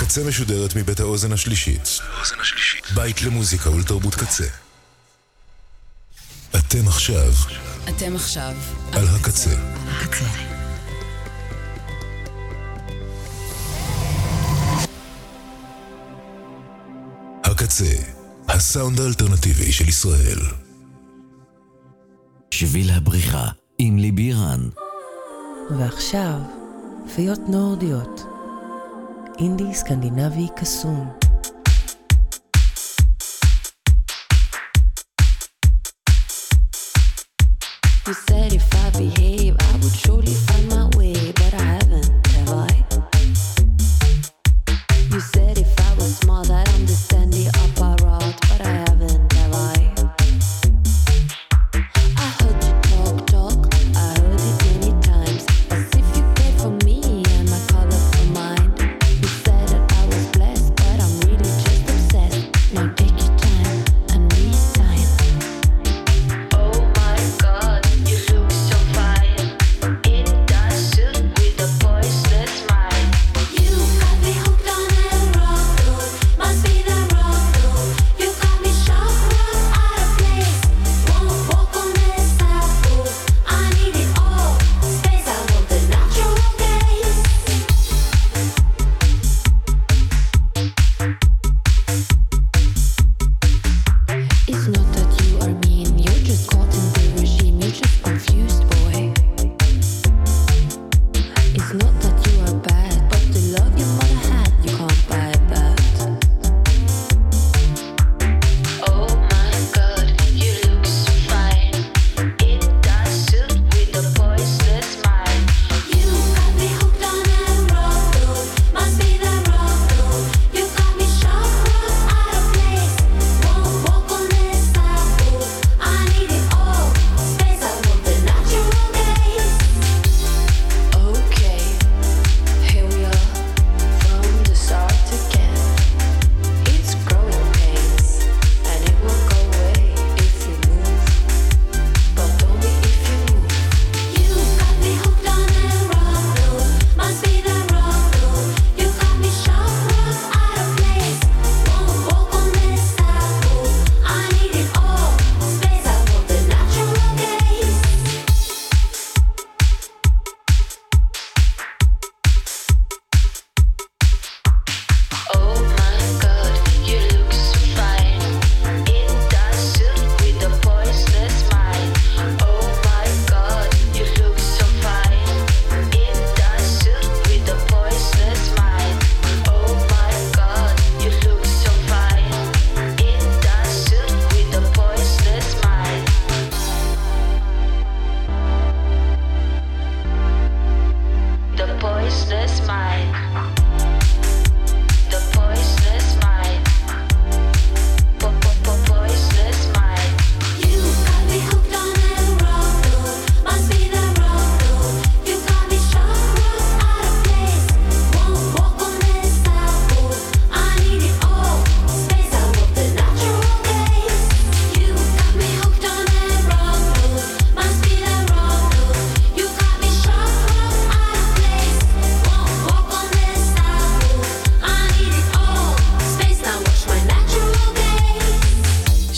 הקצה משודרת מבית האוזן השלישית. בית למוזיקה ולתרבות קצה. אתם עכשיו. אתם עכשיו. על הקצה. הקצה. הקצה, הסאונד האלטרנטיבי של ישראל. שביל הבריחה עם ליבי רן. ועכשיו, פיות נורדיות. Indie Scandinavi Kassoon. You said if I behave, I would surely find my way, but I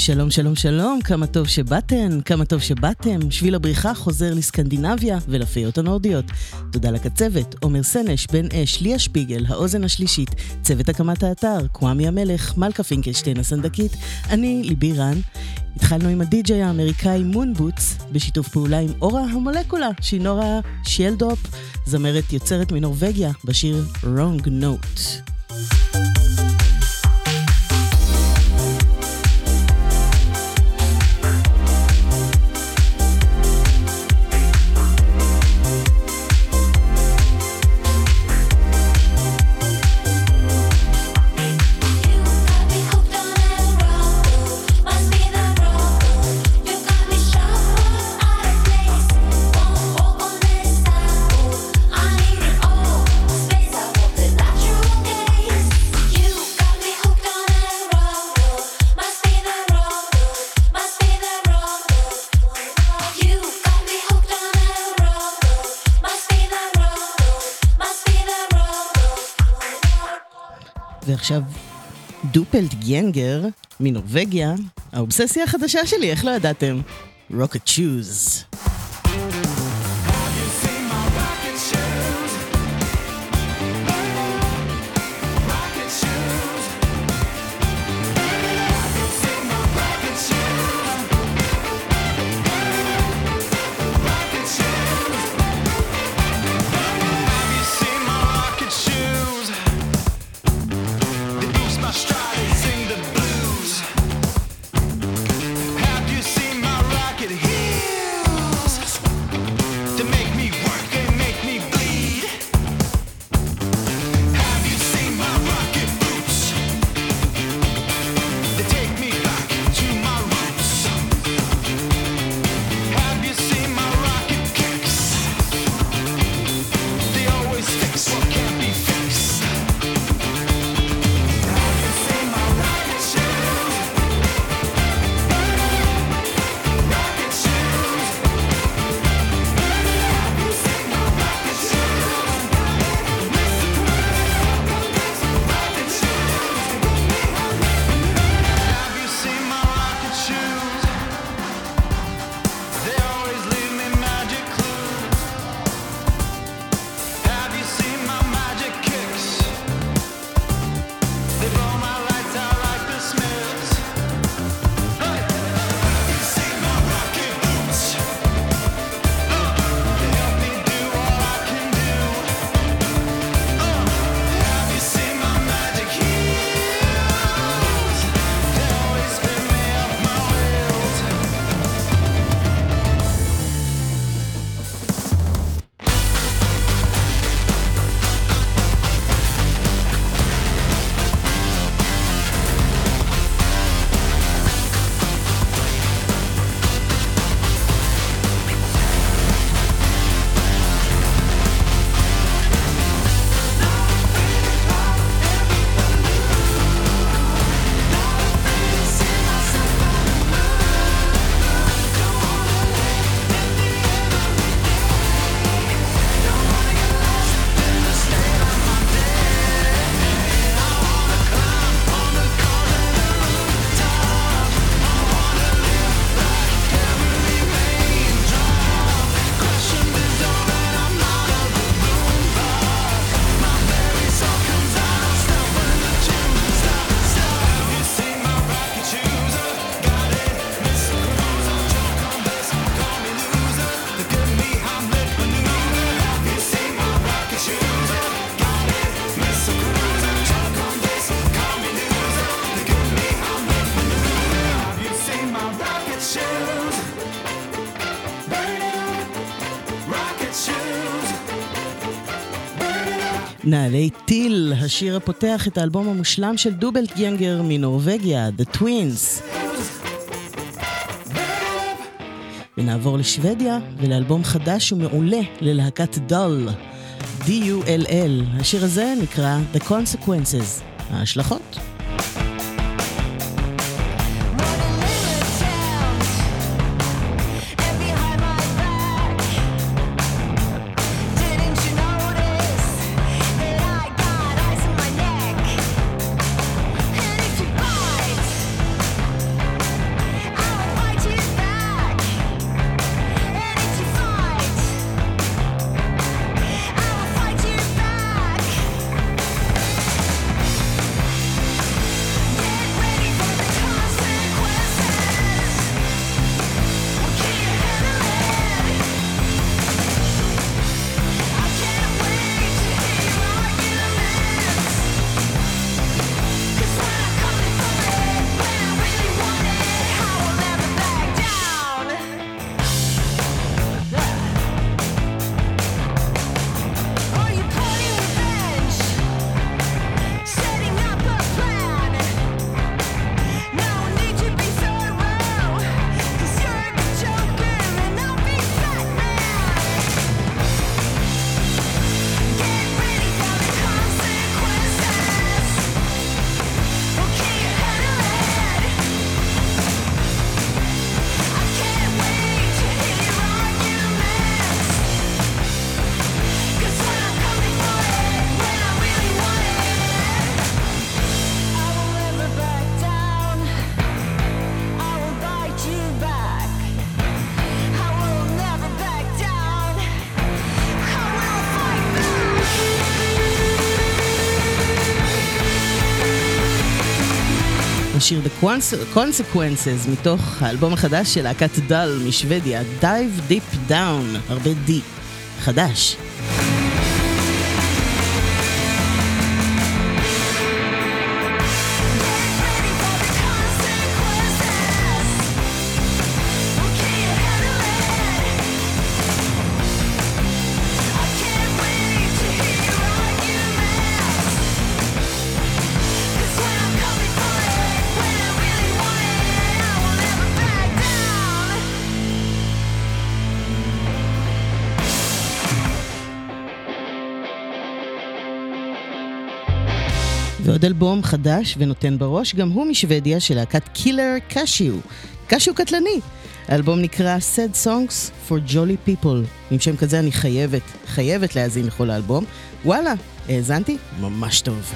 שלום, שלום, שלום, כמה טוב שבאתן, כמה טוב שבאתם. שביל הבריחה חוזר לסקנדינביה ולפיות הנורדיות. תודה לקצבת, עומר סנש, בן אש, ליה שפיגל, האוזן השלישית, צוות הקמת האתר, כוואמי המלך, מלכה פינקלשטיין הסנדקית, אני, ליבי רן. התחלנו עם הדי-ג'יי האמריקאי מונבוטס, בשיתוף פעולה עם אורה המולקולה, שהיא נורה שיילדופ, זמרת יוצרת מנורבגיה, בשיר Wrong Note. ועכשיו דופלט גנגר מנורבגיה, האובססיה החדשה שלי, איך לא ידעתם? רוקט שוז. נעלי טיל, השיר הפותח את האלבום המושלם של דובלט גנגר מנורבגיה, The Twins. ונעבור לשוודיה ולאלבום חדש ומעולה ללהקת דול, D-U-L-L. השיר הזה נקרא The Consequences, ההשלכות. קונסקוונסס מתוך האלבום החדש של להקת דל משוודיה, Dive Deep Down, הרבה די, חדש. עוד אלבום חדש ונותן בראש, גם הוא משוודיה של להקת קילר קשיו, קשיו קטלני. האלבום נקרא Sad Songs for Jolly People. עם שם כזה אני חייבת, חייבת להאזין לכל האלבום. וואלה, האזנתי? ממש טוב.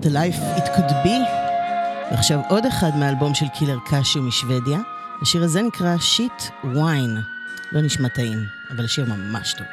What a Life It Could Be. ועכשיו עוד אחד מהאלבום של קילר קאשיו משוודיה. השיר הזה נקרא שיט וויין. לא נשמע טעים, אבל השיר ממש טוב.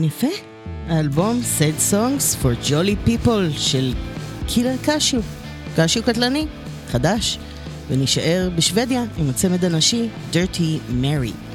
נכון יפה? האלבום Sad Songs for Jolly People של קילר קשיו, קשיו קטלני, חדש, ונשאר בשוודיה עם הצמד הנשי Dirty Mary.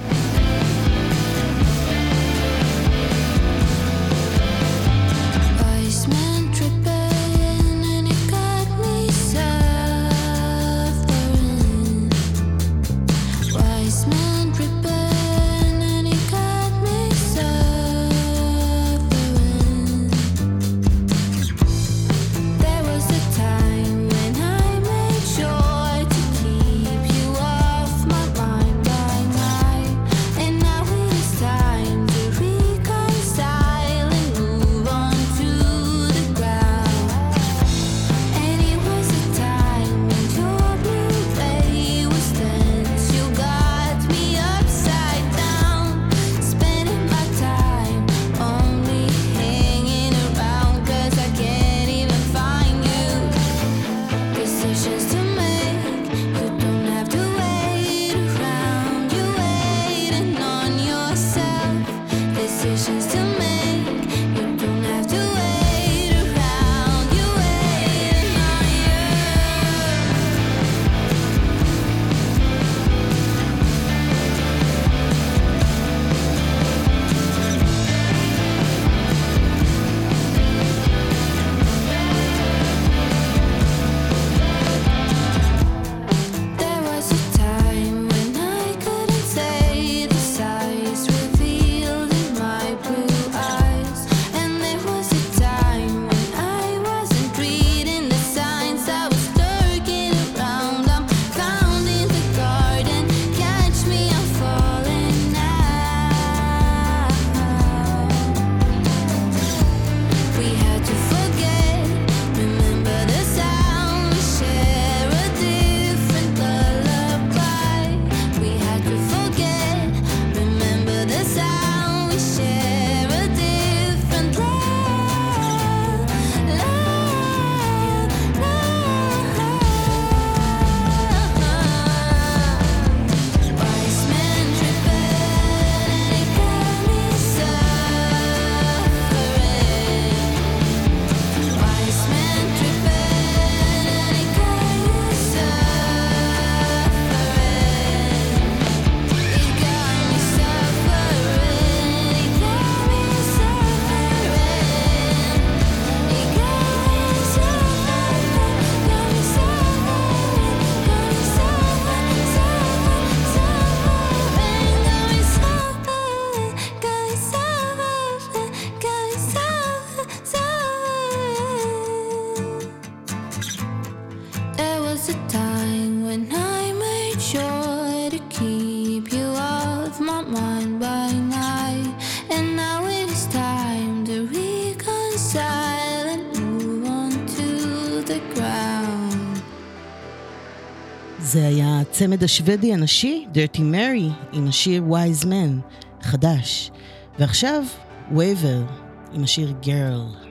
הצמד השוודי הנשי, Dirty Mary, עם השיר Wise Man, חדש. ועכשיו, Waver, עם השיר Girl.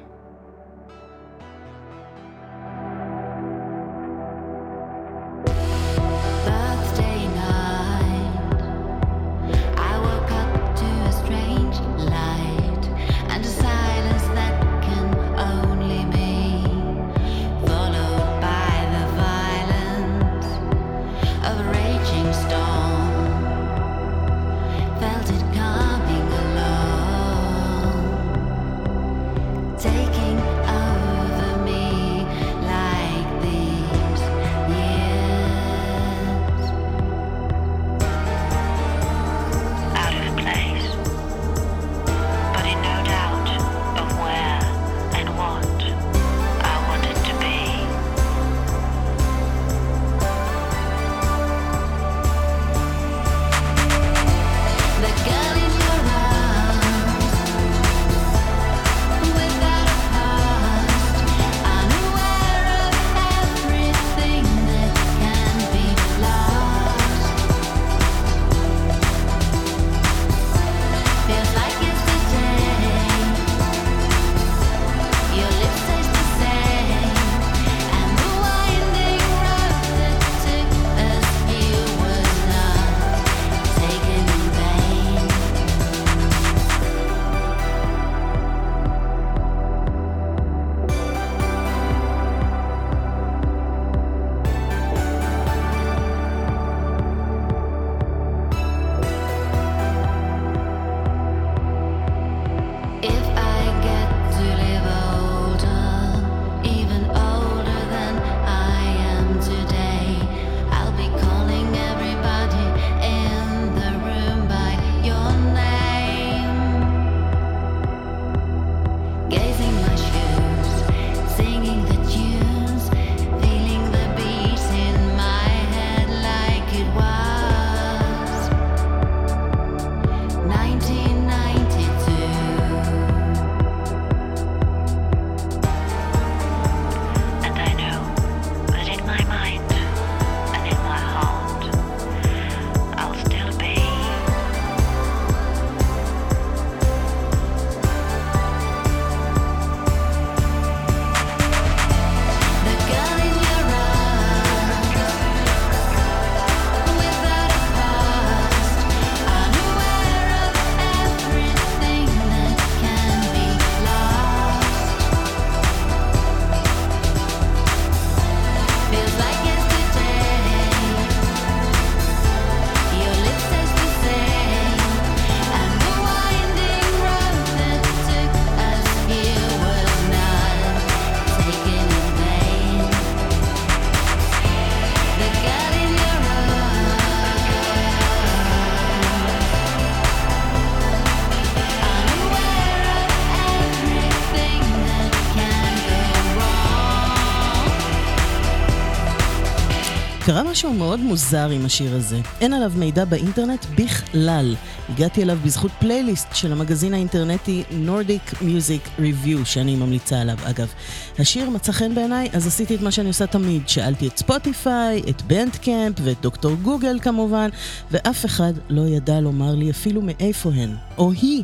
משהו מאוד מוזר עם השיר הזה. אין עליו מידע באינטרנט בכלל. הגעתי אליו בזכות פלייליסט של המגזין האינטרנטי Nordic Music Review, שאני ממליצה עליו אגב. השיר מצא חן בעיניי, אז עשיתי את מה שאני עושה תמיד. שאלתי את ספוטיפיי, את בנדקאמפ ואת דוקטור גוגל כמובן, ואף אחד לא ידע לומר לי אפילו מאיפה הן, או היא,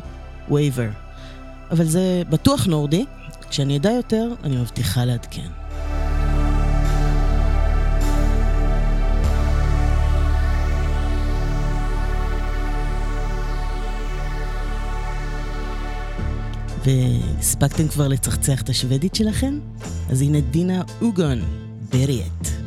וייבר. אבל זה בטוח נורדי. כשאני אדע יותר, אני מבטיחה לעדכן. והספקתם כבר לצחצח את השוודית שלכם? אז הנה דינה אוגון, בריאט.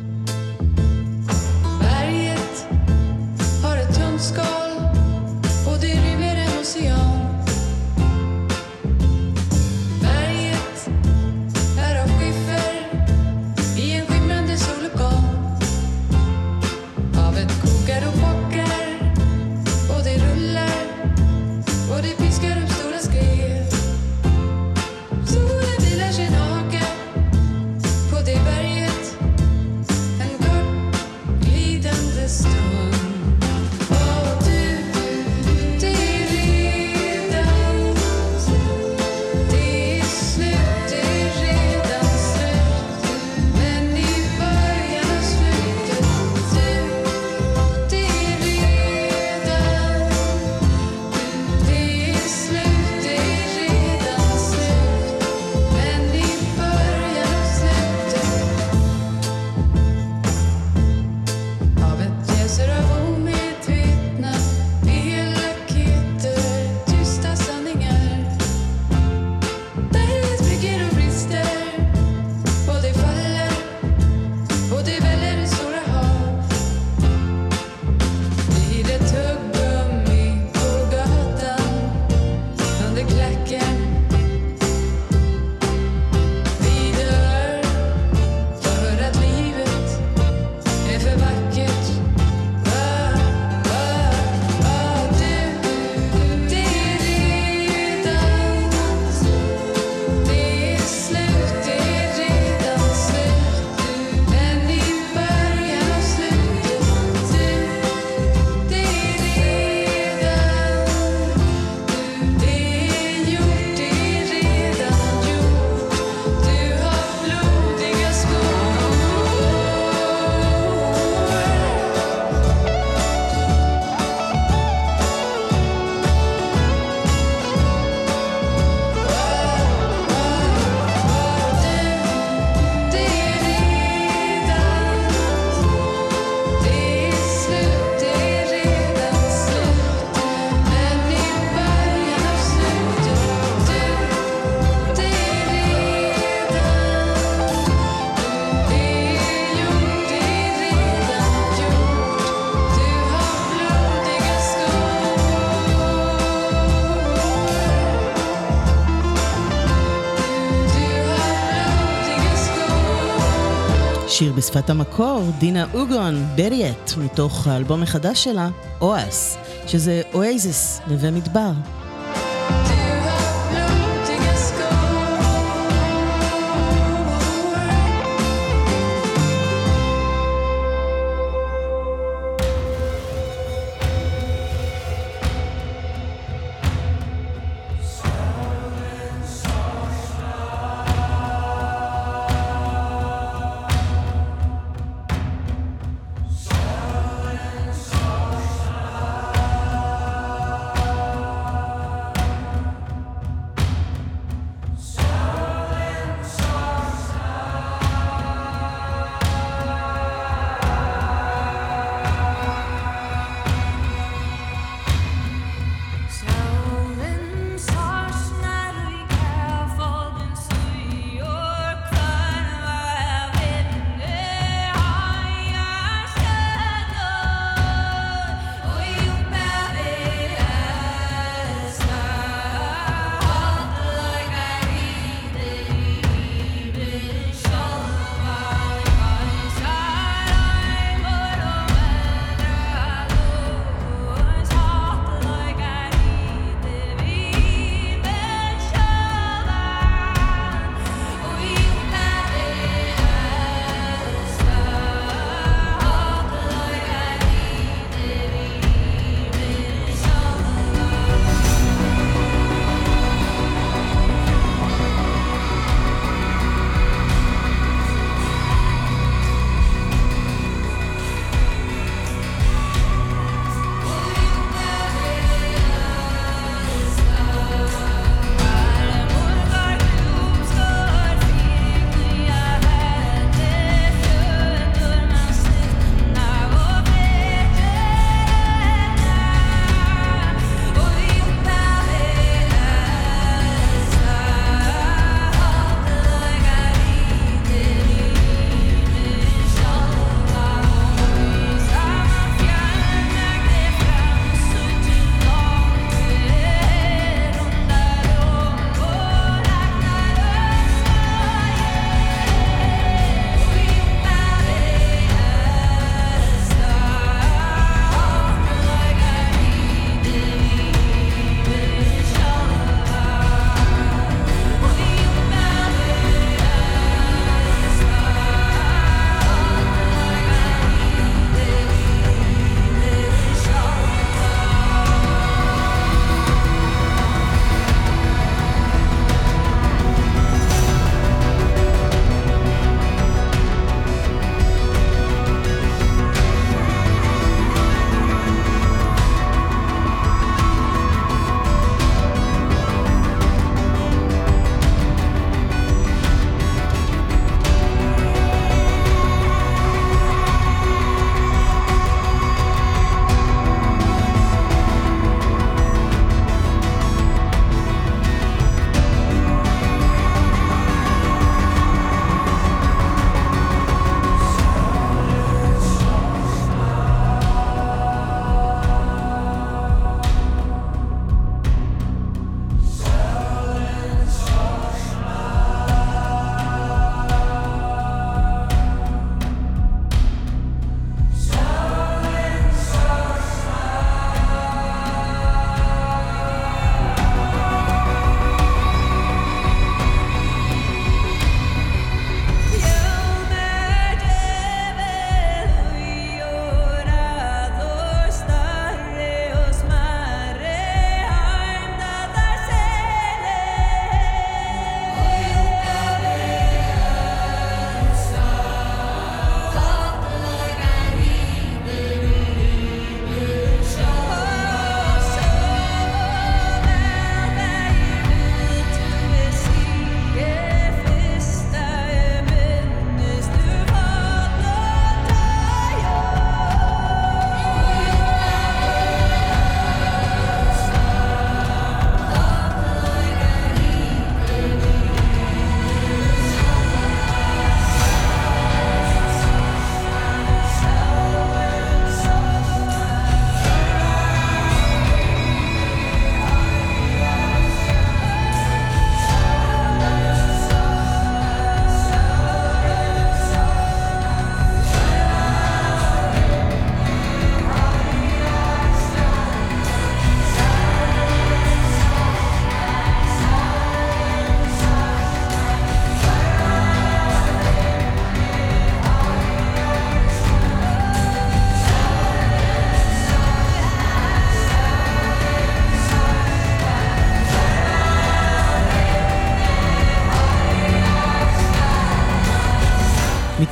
שיר בשפת המקור, דינה אוגון, בריאט, מתוך האלבום החדש שלה, אואס, שזה אואזיס, נווה מדבר.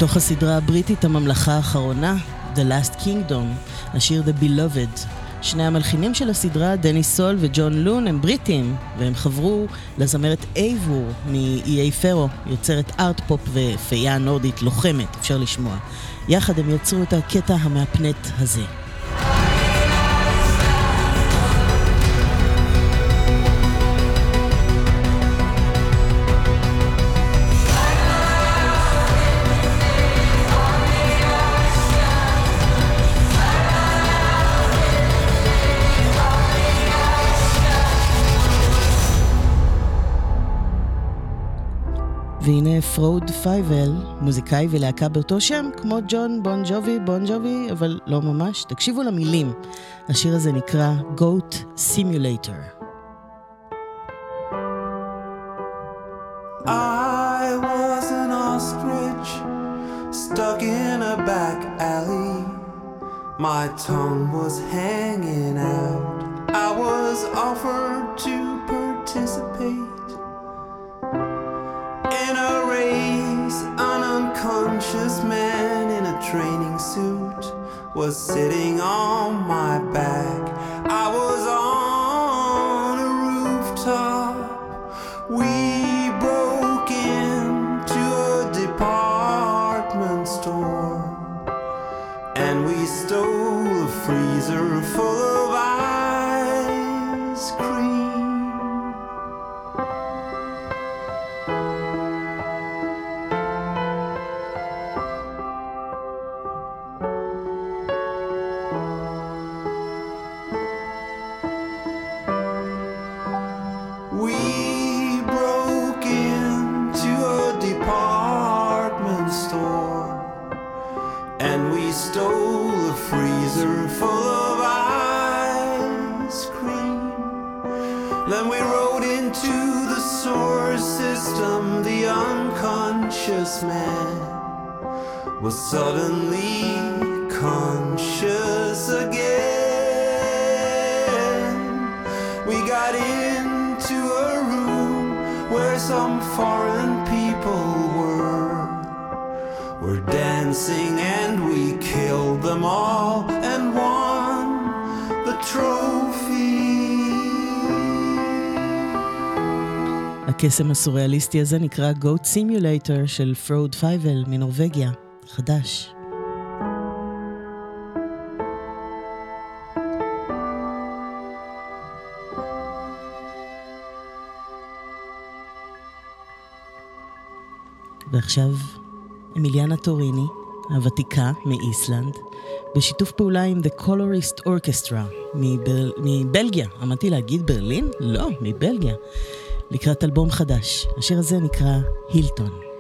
מתוך הסדרה הבריטית הממלכה האחרונה, The Last Kingdom, השיר The Beloved. שני המלחינים של הסדרה, דני סול וג'ון לון, הם בריטים, והם חברו לזמרת אייבור מאיי פרו, יוצרת ארט פופ ופיה נורדית לוחמת, אפשר לשמוע. יחד הם יצרו את הקטע המהפנט הזה. והנה פרוד פייבל, מוזיקאי ולהקה באותו שם, כמו ג'ון בון ג'ובי, בון ג'ובי, אבל לא ממש. תקשיבו למילים. השיר הזה נקרא Goat Simulator. I was an ostrich stuck in a back alley. My tongue was hanging out. I was offered was sitting on my back. הקסם הסוריאליסטי הזה נקרא Goat Simulator של פרוד פייבל מנורבגיה, חדש. ועכשיו, אמיליאנה טוריני, הוותיקה מאיסלנד, בשיתוף פעולה עם The Colorist Orchestra מבל... מבלגיה. עמדתי להגיד ברלין? לא, מבלגיה. לקראת אלבום חדש. השיר הזה נקרא הילטון.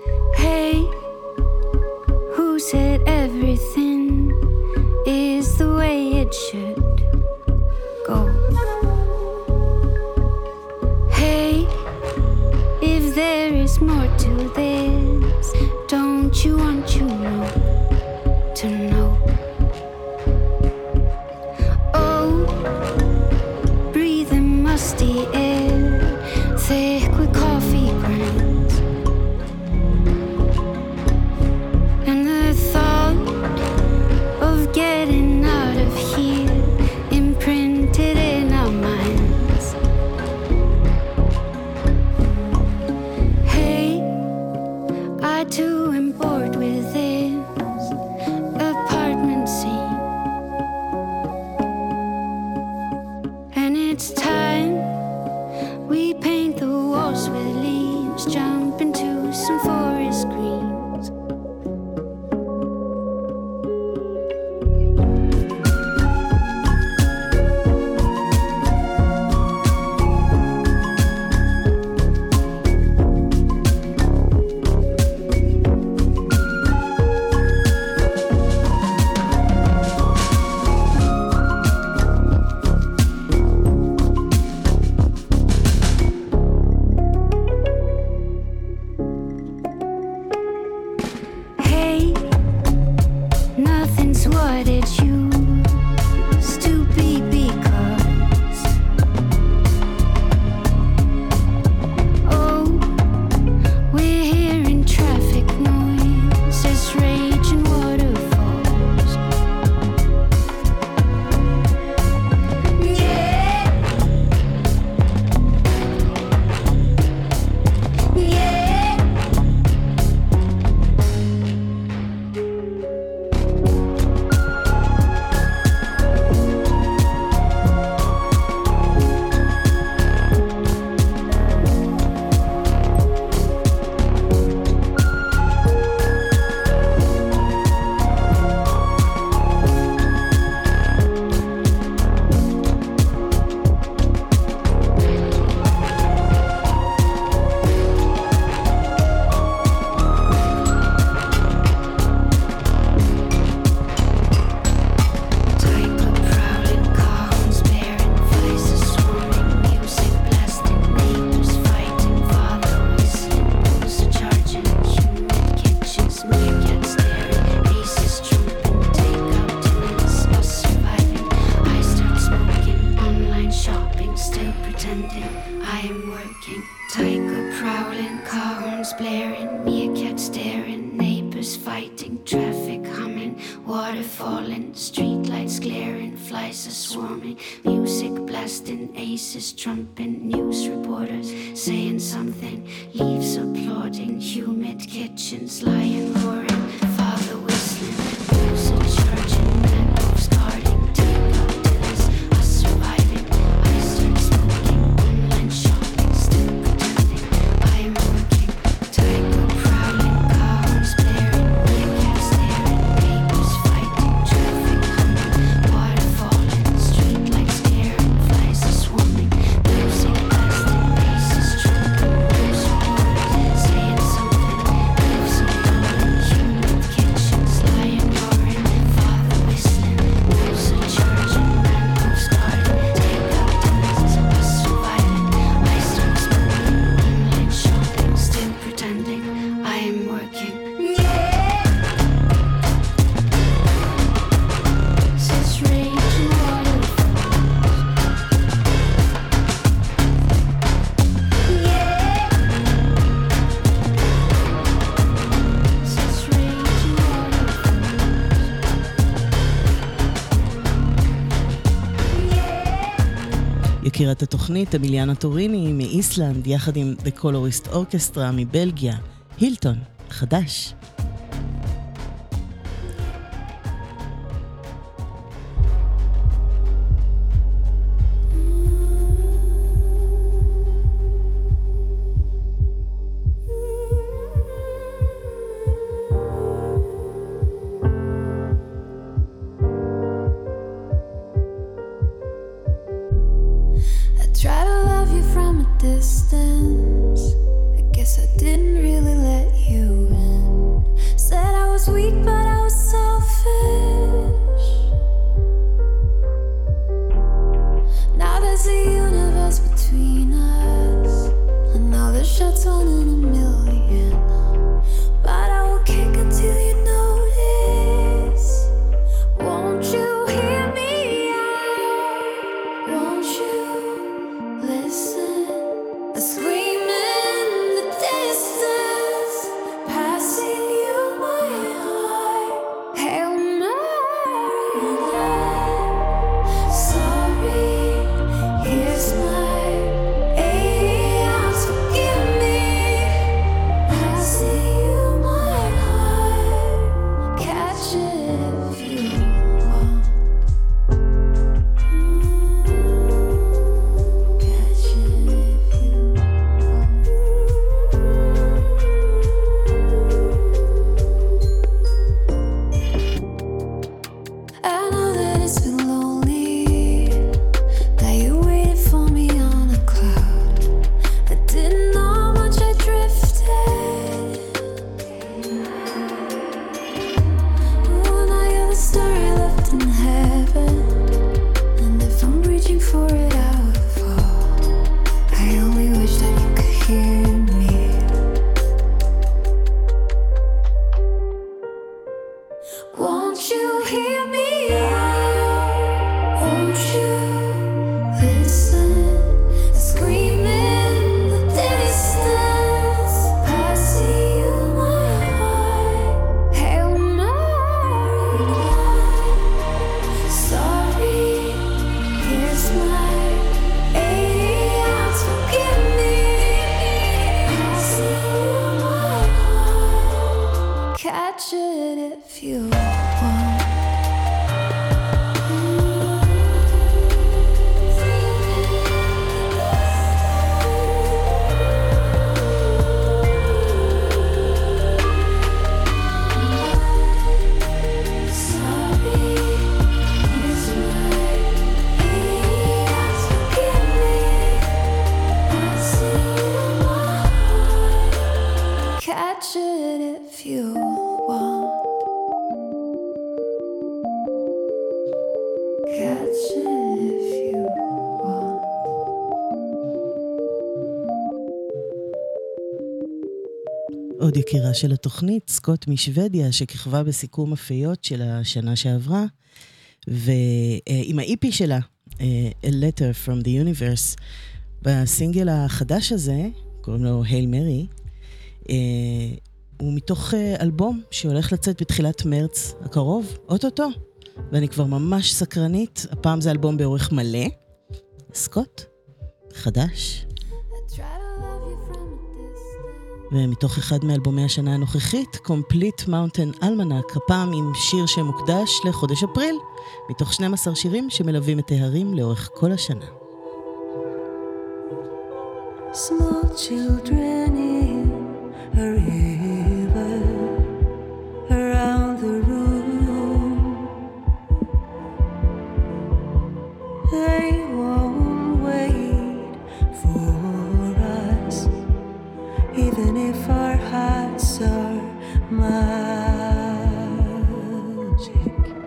את התוכנית אמיליאנה טוריני מאיסלנד, יחד עם The Colorist Orchestra מבלגיה, הילטון, חדש. between us. Another shot's on in the middle. should it feel? עוד יקירה של התוכנית, סקוט משוודיה, שכיכבה בסיכום הפיות של השנה שעברה, ועם האיפי שלה, אה, A Letter from the Universe, בסינגל החדש הזה, קוראים לו הייל אה, מרי, הוא מתוך אה, אלבום שהולך לצאת בתחילת מרץ הקרוב, אוטוטו, ואני כבר ממש סקרנית, הפעם זה אלבום באורך מלא. סקוט, חדש, ומתוך אחד מאלבומי השנה הנוכחית, Complete Mountain Almanac, הפעם עם שיר שמוקדש לחודש אפריל, מתוך 12 שירים שמלווים את ההרים לאורך כל השנה. Small children in a river around the room. They magic.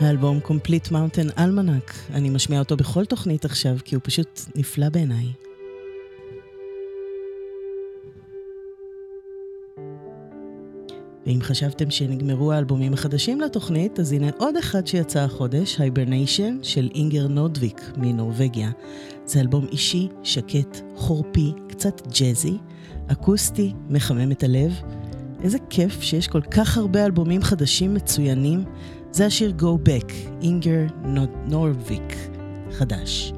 האלבום Complete Mountain Almanac, אני משמיעה אותו בכל תוכנית עכשיו, כי הוא פשוט נפלא בעיניי. ואם חשבתם שנגמרו האלבומים החדשים לתוכנית, אז הנה עוד אחד שיצא החודש, Hibernation של אינגר נודוויק מנורבגיה. זה אלבום אישי, שקט, חורפי, קצת ג'אזי, אקוסטי, מחמם את הלב. איזה כיף שיש כל כך הרבה אלבומים חדשים מצוינים. זה השיר Go Back, אינגר נורוויק, חדש.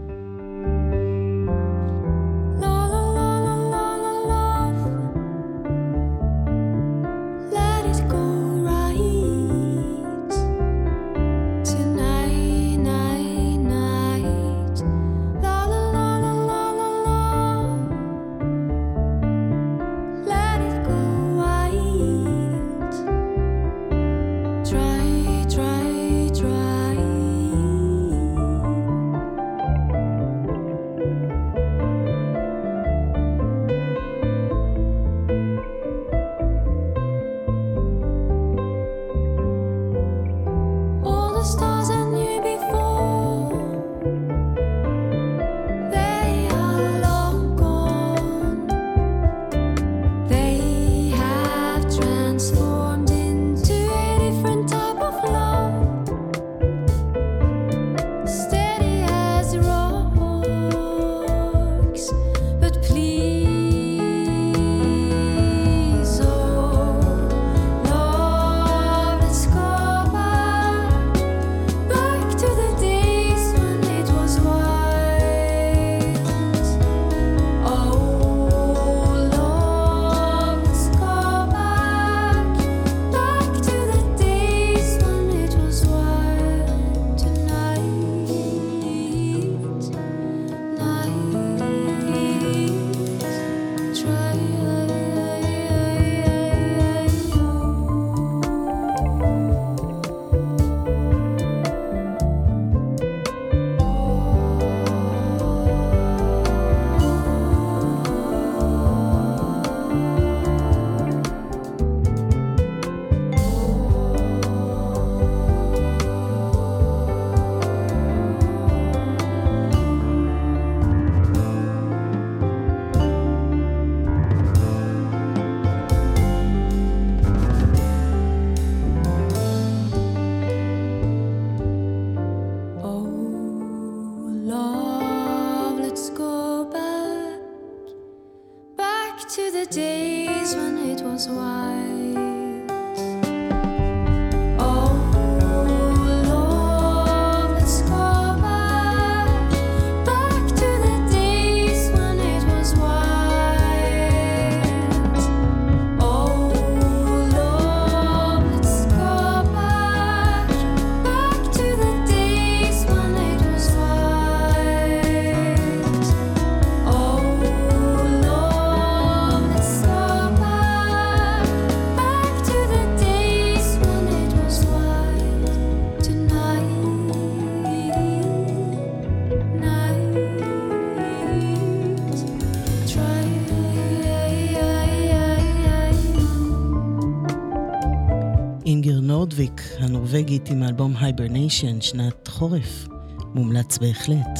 נורדוויק, הנורבגית עם האלבום Hibernation, שנת חורף. מומלץ בהחלט.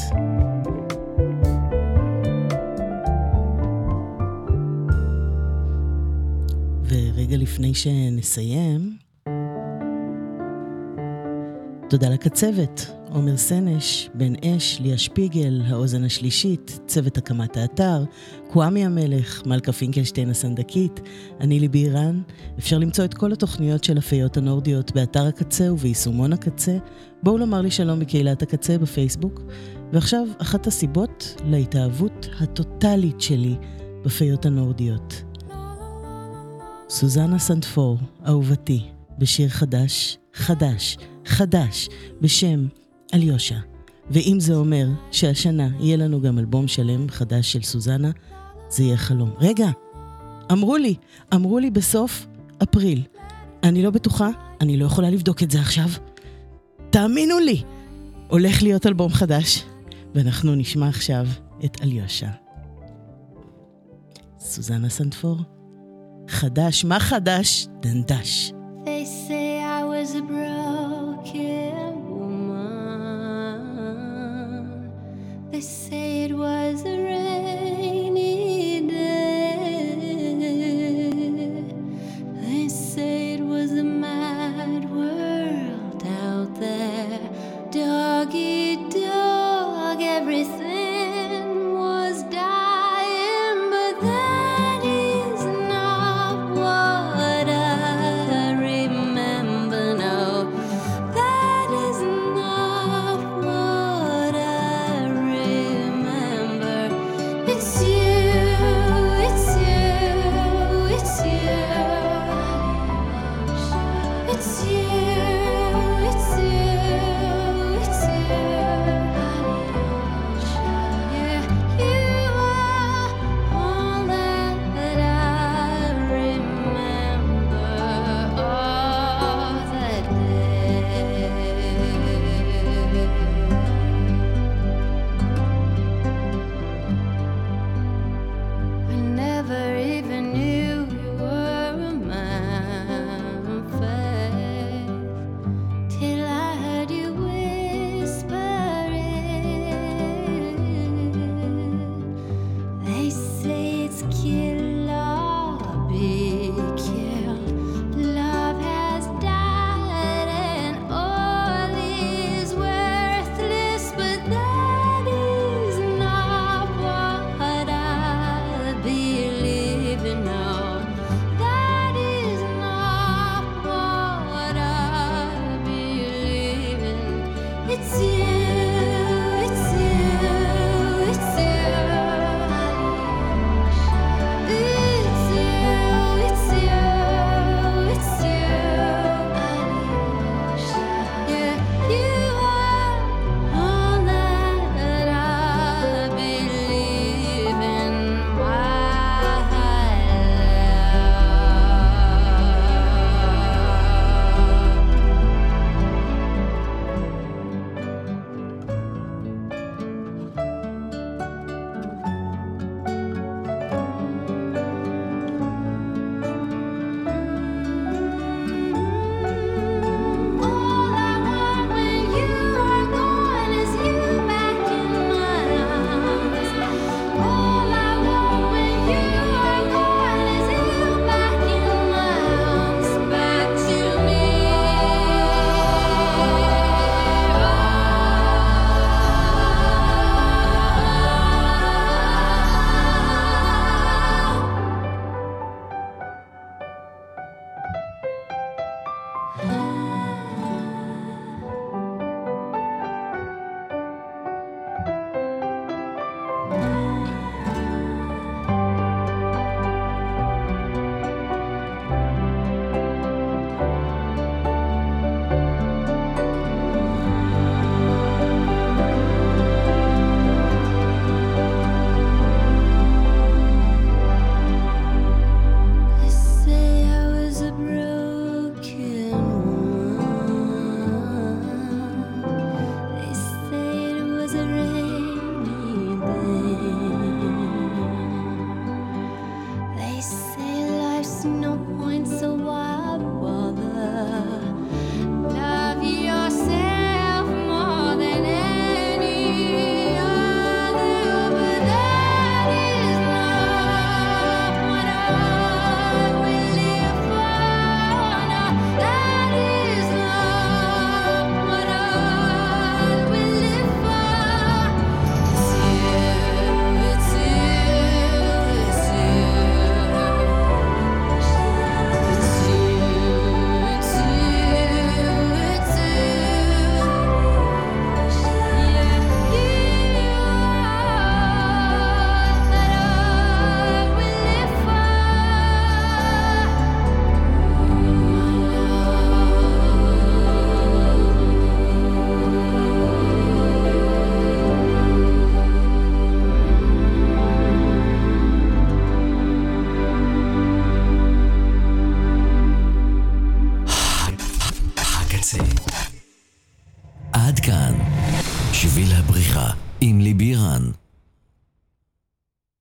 ורגע לפני שנסיים, תודה לקצבת, עומר סנש, בן אש, ליה שפיגל, האוזן השלישית, צוות הקמת האתר, קוואמי המלך, מלכה פינקלשטיין הסנדקית, אני ליבי אירן. אפשר למצוא את כל התוכניות של הפיות הנורדיות באתר הקצה וביישומון הקצה. בואו לומר לי שלום מקהילת הקצה בפייסבוק. ועכשיו, אחת הסיבות להתאהבות הטוטלית שלי בפיות הנורדיות. סוזנה סנטפור, אהובתי, בשיר חדש, חדש, חדש, בשם אליושה. ואם זה אומר שהשנה יהיה לנו גם אלבום שלם חדש של סוזנה, זה יהיה חלום. רגע, אמרו לי, אמרו לי בסוף אפריל. אני לא בטוחה, אני לא יכולה לבדוק את זה עכשיו. תאמינו לי, הולך להיות אלבום חדש, ואנחנו נשמע עכשיו את אליושה. סוזנה סנטפור, חדש, מה חדש? דנדש. They say